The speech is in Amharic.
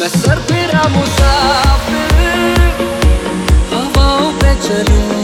मैं सर फिरा मुसाफिर हवाओं पे चलूं